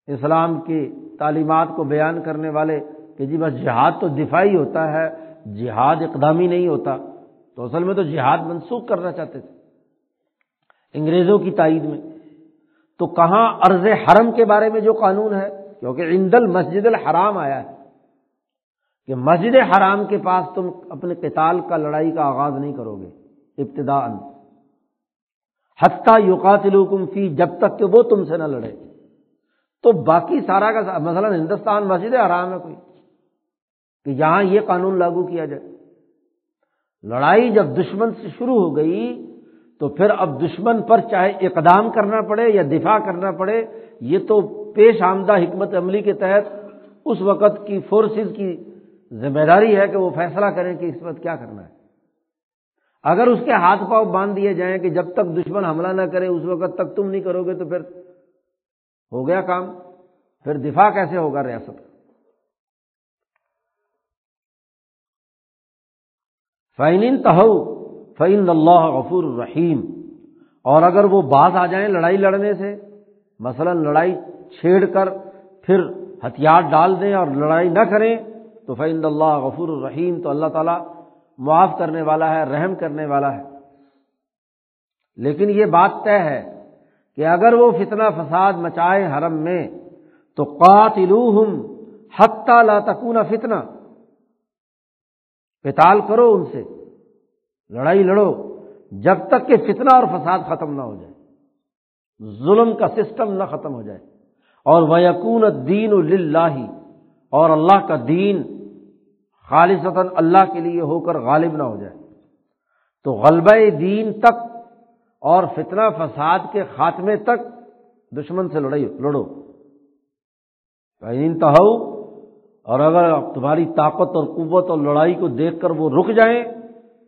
اسلام کی تعلیمات کو بیان کرنے والے کہ جی بس جہاد تو دفاعی ہوتا ہے جہاد اقدامی نہیں ہوتا، تو اصل میں تو جہاد منسوخ کرنا چاہتے تھے۔ انگریزوں کی تائید میں۔ تو کہاں عرض حرم کے بارے میں جو قانون ہے؟ کیونکہ عند مسجد الحرام آیا ہے۔ کہ مسجد حرام کے پاس تم اپنے قتال کا، لڑائی کا آغاز نہیں کرو گے ابتدا حتیٰ یوقاتلوکم فی، جب تک کہ وہ تم سے نہ لڑے۔ تو باقی سارا کا مثلا ہندوستان مسجد حرام ہے کوئی۔ کہ یہاں یہ قانون لاگو کیا جائے۔ لڑائی جب دشمن سے شروع ہو گئی تو پھر اب دشمن پر چاہے اقدام کرنا پڑے یا دفاع کرنا پڑے، یہ تو پیش آمدہ حکمت عملی کے تحت اس وقت کی فورسز کی ذمہ داری ہے کہ وہ فیصلہ کریں کہ اس وقت کیا کرنا ہے۔ اگر اس کے ہاتھ پاؤں باندھ دیے جائیں کہ جب تک دشمن حملہ نہ کرے، اس وقت تک تم نہیں کرو گے تو پھر ہو گیا کام۔ پھر دفاع کیسے ہوگا ریاست؟ فائن تہو فعین اللہ غفور الرحیم اور اگر وہ باز آ جائیں لڑائی لڑنے سے، مثلا لڑائی چھیڑ کر پھر ہتھیار ڈال دیں اور لڑائی نہ کریں، تو فعند اللہ غفور الرحیم تو اللہ تعالیٰ معاف کرنے والا ہے، رحم کرنے والا ہے۔ لیکن یہ بات طے ہے کہ اگر وہ فتنہ فساد مچائے حرم میں، تو قاتلوہم حتی لا تکون فتنہ۔ قتال کرو ان سے۔ لڑائی لڑو۔ جب تک کہ فتنہ اور فساد ختم نہ ہو جائے۔ ظلم کا سسٹم نہ ختم ہو جائے۔ اور وہ یقون دین اللہ اور اللہ کا دین خالص اللہ کے لیے ہو کر غالب نہ ہو جائے۔ تو غلبہ دین تک اور فتنہ فساد کے خاتمے تک دشمن سے لڑائی لڑو۔ انتہو اور اگر تمہاری طاقت اور قوت اور لڑائی کو دیکھ کر وہ رک جائیں،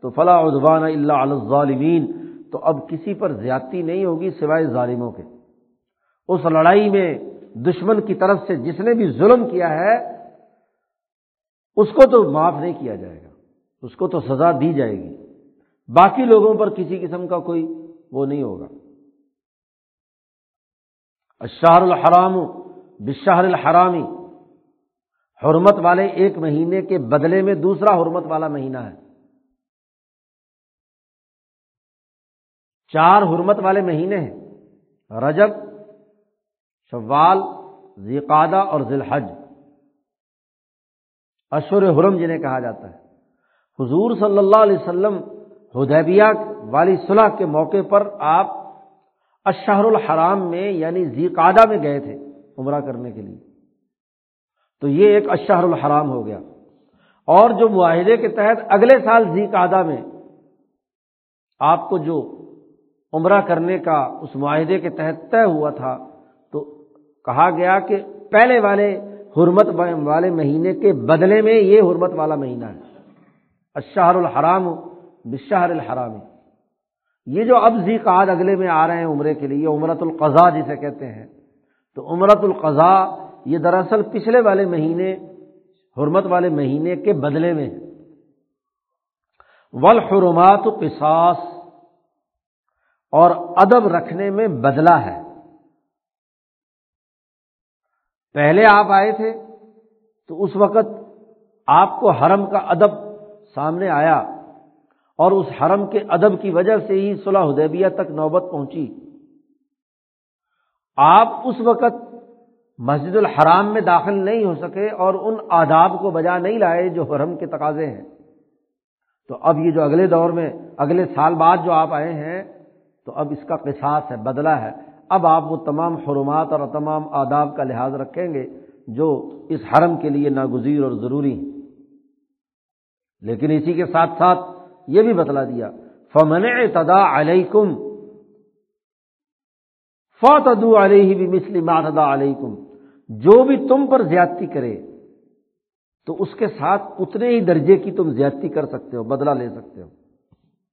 تو فلاں ادوان اللہ علیہ تو اب کسی پر زیادتی نہیں ہوگی سوائے ظالموں کے۔ اس لڑائی میں دشمن کی طرف سے جس نے بھی ظلم کیا ہے، اس کو تو معاف نہیں کیا جائے گا، اس کو تو سزا دی جائے گی۔ باقی لوگوں پر کسی قسم کا کوئی وہ نہیں ہوگا۔ اشہر الحرام بشہر الحرامی۔ حرمت والے ایک مہینے کے بدلے میں دوسرا حرمت والا مہینہ ہے۔ چار حرمت والے مہینے ہیں۔ رجب، شوال ذیقادہ اور ذی الحج اشور حرم جنہیں کہا جاتا ہے۔ حضور صلی اللہ علیہ وسلم ہدیبیہ والی صلاح کے موقع پر آپ اشہر الحرام میں یعنی زیقادہ میں گئے تھے عمرہ کرنے کے لیے۔ تو یہ ایک اشہر الحرام ہو گیا۔ اور جو معاہدے کے تحت اگلے سال زیقادہ میں آپ کو جو عمرہ کرنے کا اس معاہدے کے تحت طے ہوا تھا، تو کہا گیا کہ پہلے والے حرمت والے مہینے کے بدلے میں یہ حرمت والا مہینہ ہے۔ اشہر الحرام بشہر الحرام۔ یہ جو اب ذی قاد اگلے میں آ رہے ہیں عمرے کے لیے عمرت القضاء جسے کہتے ہیں، تو عمرت القضاء یہ دراصل پچھلے والے مہینے، حرمت والے مہینے کے بدلے میں ہے۔ ولحرمات قصاص اور ادب رکھنے میں بدلا ہے۔ پہلے آپ آئے تھے تو اس وقت آپ کو حرم کا ادب سامنے آیا اور اس حرم کے ادب کی وجہ سے ہی صلاح حدیبیہ تک نوبت پہنچی۔ آپ اس وقت مسجد الحرام میں داخل نہیں ہو سکے اور ان آداب کو بجا نہیں لائے جو حرم کے تقاضے ہیں۔ تو اب یہ جو اگلے دور میں، اگلے سال بعد جو آپ آئے ہیں، تو اب اس کا قصاص ہے، بدلہ ہے۔ اب آپ وہ تمام حرمات اور تمام آداب کا لحاظ رکھیں گے جو اس حرم کے لیے ناگزیر اور ضروری ہیں۔ لیکن اسی کے ساتھ ساتھ یہ بھی بتلا دیا، فمن تدا علیکم فوتدو علیہ بھی مسلم تدا علیکم جو بھی تم پر زیادتی کرے، تو اس کے ساتھ اتنے ہی درجے کی تم زیادتی کر سکتے ہو، بدلہ لے سکتے ہو۔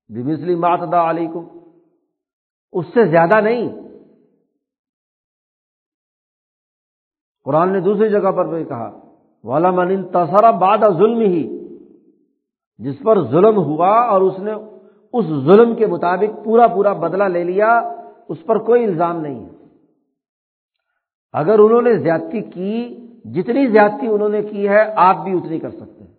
بمسلی ماتدا علیکم۔ اس سے زیادہ نہیں۔ قرآن نے دوسری جگہ پر بھی کہا والا من تصرا باد ظلم ہی جس پر ظلم ہوا اور اس نے اس ظلم کے مطابق پورا پورا بدلہ لے لیا، اس پر کوئی الزام نہیں۔ ہے اگر انہوں نے زیادتی کی، جتنی زیادتی انہوں نے کی ہے، آپ بھی اتنی کر سکتے ہیں۔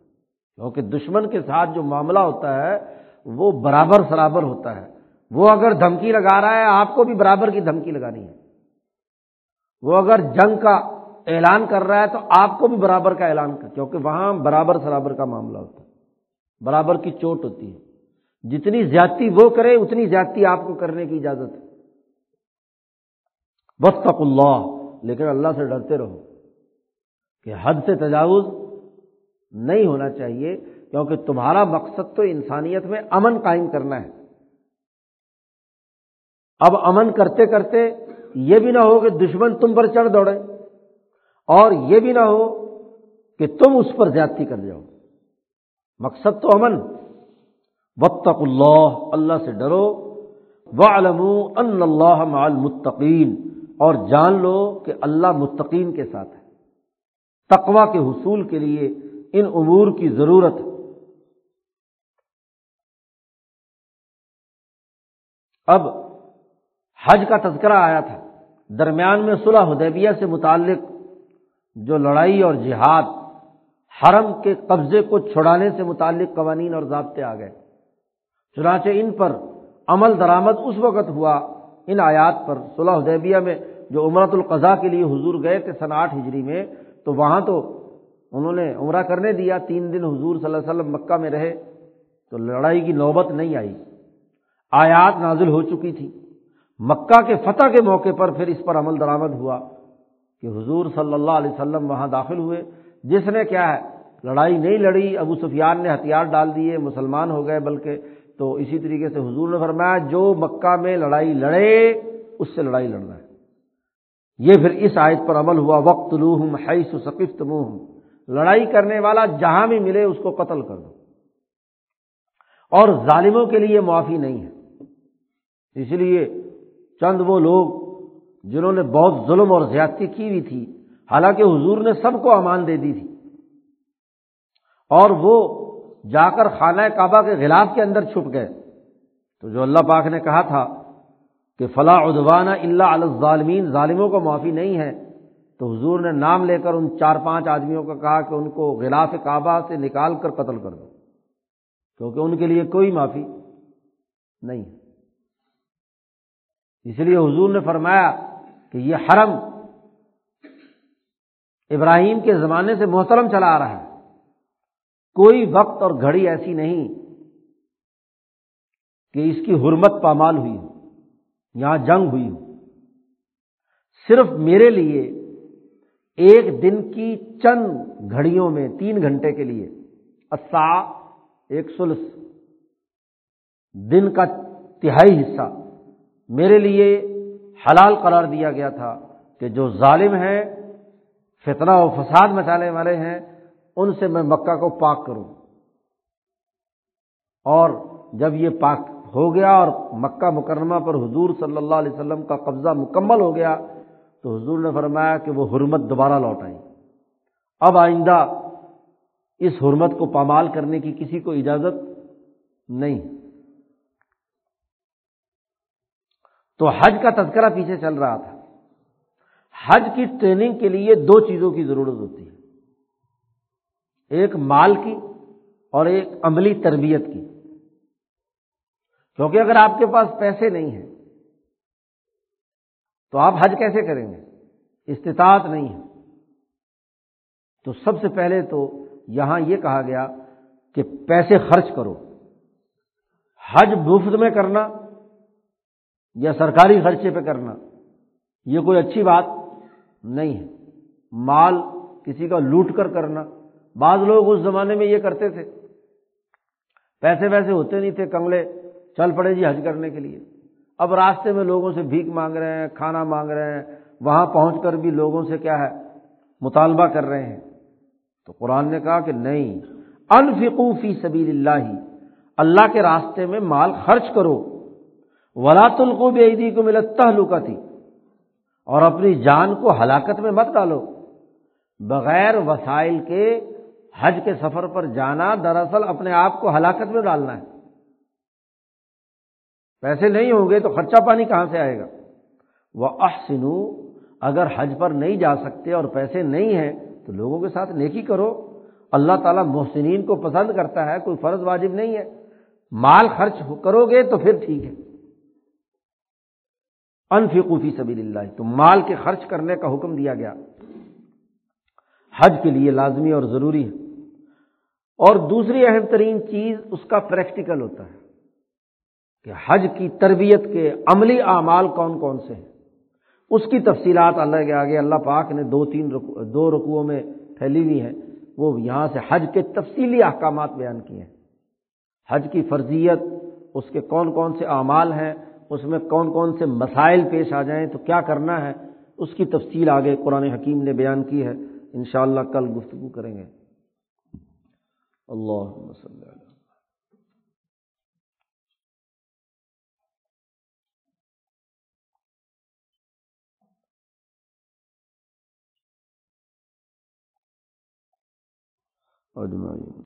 کیونکہ دشمن کے ساتھ جو معاملہ ہوتا ہے، وہ برابر سرابر ہوتا ہے۔ وہ اگر دھمکی لگا رہا ہے، آپ کو بھی برابر کی دھمکی لگانی ہے۔ وہ اگر جنگ کا اعلان کر رہا ہے، تو آپ کو بھی برابر کا اعلان کر، کیونکہ وہاں برابر سرابر کا معاملہ ہوتا ہے۔ برابر کی چوٹ ہوتی ہے۔ جتنی زیادتی وہ کرے، اتنی زیادتی آپ کو کرنے کی اجازت ہے۔ بس اللہ لیکن اللہ سے ڈرتے رہو کہ حد سے تجاوز نہیں ہونا چاہیے، کیونکہ تمہارا مقصد تو انسانیت میں امن قائم کرنا ہے۔ اب امن کرتے کرتے یہ بھی نہ ہو کہ دشمن تم پر چڑھ دوڑے اور یہ بھی نہ ہو کہ تم اس پر زیادتی کر جاؤ۔ مقصد تو امن۔ وطق اللہ اللہ سے ڈرو۔ ان اللہ مال متقین اور جان لو کہ اللہ متقین کے ساتھ ہے۔ تقوا کے حصول کے لیے ان امور کی ضرورت اب حج کا تذکرہ آیا تھا۔ درمیان میں صلح حدیبیہ سے متعلق جو لڑائی اور جہاد حرم کے قبضے کو چھڑانے سے متعلق قوانین اور ضابطے آ گئے۔ چنانچہ ان پر عمل درآمد اس وقت ہوا ان آیات پر صلح حدیبیہ میں جو عمرت القضاء کے لیے حضور گئے تھے سن آٹھ ہجری میں، تو وہاں تو انہوں نے عمرہ کرنے دیا، تین دن حضور صلی اللہ علیہ وسلم مکہ میں رہے، تو لڑائی کی نوبت نہیں آئی۔ آیات نازل ہو چکی تھی۔ مکہ کے فتح کے موقع پر پھر اس پر عمل درآمد ہوا کہ حضور صلی اللہ علیہ وسلم وہاں داخل ہوئے۔ جس نے کیا ہے، لڑائی نہیں لڑی، ابو سفیان نے ہتھیار ڈال دیے، مسلمان ہو گئے، بلکہ تو اسی طریقے سے حضور نے فرمایا، جو مکہ میں لڑائی لڑے، اس سے لڑائی لڑنا ہے۔ یہ پھر اس آیت پر عمل ہوا وقت لوہم حیث ثقفت منہ لڑائی کرنے والا جہاں بھی ملے، اس کو قتل کر دو۔ اور ظالموں کے لیے معافی نہیں ہے۔ اس لیے چند وہ لوگ جنہوں نے بہت ظلم اور زیادتی کی ہوئی تھی، حالانکہ حضور نے سب کو امان دے دی تھی۔ اور وہ جا کر خانہ کعبہ کے غلاف کے اندر چھپ گئے۔ تو جو اللہ پاک نے کہا تھا کہ فلاں ادوانہ اللہ علیہ ظالمین ظالموں کو معافی نہیں ہے، تو حضور نے نام لے کر ان چار پانچ آدمیوں کا کہا کہ ان کو غلاف کعبہ سے نکال کر قتل کر دو، کیونکہ ان کے لیے کوئی معافی نہیں ہے۔ اس لیے حضور نے فرمایا کہ یہ حرم ابراہیم کے زمانے سے محترم چلا آ رہا ہے۔ کوئی وقت اور گھڑی ایسی نہیں کہ اس کی حرمت پامال ہوئی ہو، یہاں جنگ ہوئی ہو۔ صرف میرے لیے ایک دن کی چند گھڑیوں میں، تین گھنٹے کے لیے، اصا، ایک سلس، دن کا تہائی حصہ میرے لیے حلال قرار دیا گیا تھا کہ جو ظالم ہیں، فتنہ و فساد مچانے والے ہیں ان سے میں مکہ کو پاک کروں۔ اور جب یہ پاک ہو گیا اور مکہ مکرمہ پر حضور صلی اللہ علیہ وسلم کا قبضہ مکمل ہو گیا، تو حضور نے فرمایا کہ وہ حرمت دوبارہ لوٹ آئی اب آئندہ اس حرمت کو پامال کرنے کی کسی کو اجازت نہیں۔ تو حج کا تذکرہ پیچھے چل رہا تھا۔ حج کی ٹریننگ کے لیے دو چیزوں کی ضرورت ہوتی ہے۔ ایک مال کی اور ایک عملی تربیت کی۔ کیونکہ اگر آپ کے پاس پیسے نہیں ہیں، تو آپ حج کیسے کریں گے؟ استطاعت نہیں ہے۔ تو سب سے پہلے تو یہاں یہ کہا گیا کہ پیسے خرچ کرو۔ حج مفت میں کرنا یا سرکاری خرچے پہ کرنا، یہ کوئی اچھی بات نہیں ہے۔ مال کسی کا لوٹ کر کرنا بعض لوگ اس زمانے میں یہ کرتے تھے۔ پیسے ویسے ہوتے نہیں تھے، کنگلے، چل پڑے جی حج کرنے کے لیے۔ اب راستے میں لوگوں سے بھیک مانگ رہے ہیں، کھانا مانگ رہے ہیں، وہاں پہنچ کر بھی لوگوں سے کیا ہے، مطالبہ کر رہے ہیں۔ تو قرآن نے کہا کہ نہیں انفقو فی سبیل اللہ اللہ کے راستے میں مال خرچ کرو۔ ولاۃ القوب عیدی کو ملتا لکا تھی اور اپنی جان کو ہلاکت میں مت ڈالو۔ بغیر وسائل کے حج کے سفر پر جانا دراصل اپنے آپ کو ہلاکت میں ڈالنا ہے۔ پیسے نہیں ہوں گے تو خرچہ پانی کہاں سے آئے گا؟ وہ احسنو اگر حج پر نہیں جا سکتے اور پیسے نہیں ہیں تو لوگوں کے ساتھ نیکی کرو۔ اللہ تعالیٰ محسنین کو پسند کرتا ہے، کوئی فرض واجب نہیں ہے۔ مال خرچ کرو گے تو پھر ٹھیک ہے۔ انفقوفی سبیل اللہ تو مال کے خرچ کرنے کا حکم دیا گیا۔ حج کے لیے لازمی اور ضروری ہے۔ اور دوسری اہم ترین چیز اس کا پریکٹیکل ہوتا ہے کہ حج کی تربیت کے عملی اعمال کون کون سے ہیں۔ اس کی تفصیلات اللہ کے آگے، اللہ پاک نے دو تین رکو، دو رکوؤں میں پھیلی ہوئی ہیں۔ وہ یہاں سے حج کے تفصیلی احکامات بیان کیے ہیں۔ حج کی فرضیت، اس کے کون کون سے اعمال ہیں، اس میں کون کون سے مسائل پیش آ جائیں، تو کیا کرنا ہے، اس کی تفصیل آگے قرآن حکیم نے بیان کی ہے۔ انشاءاللہ کل گفتگو کریں گے۔ اللہ وسلم اجمعین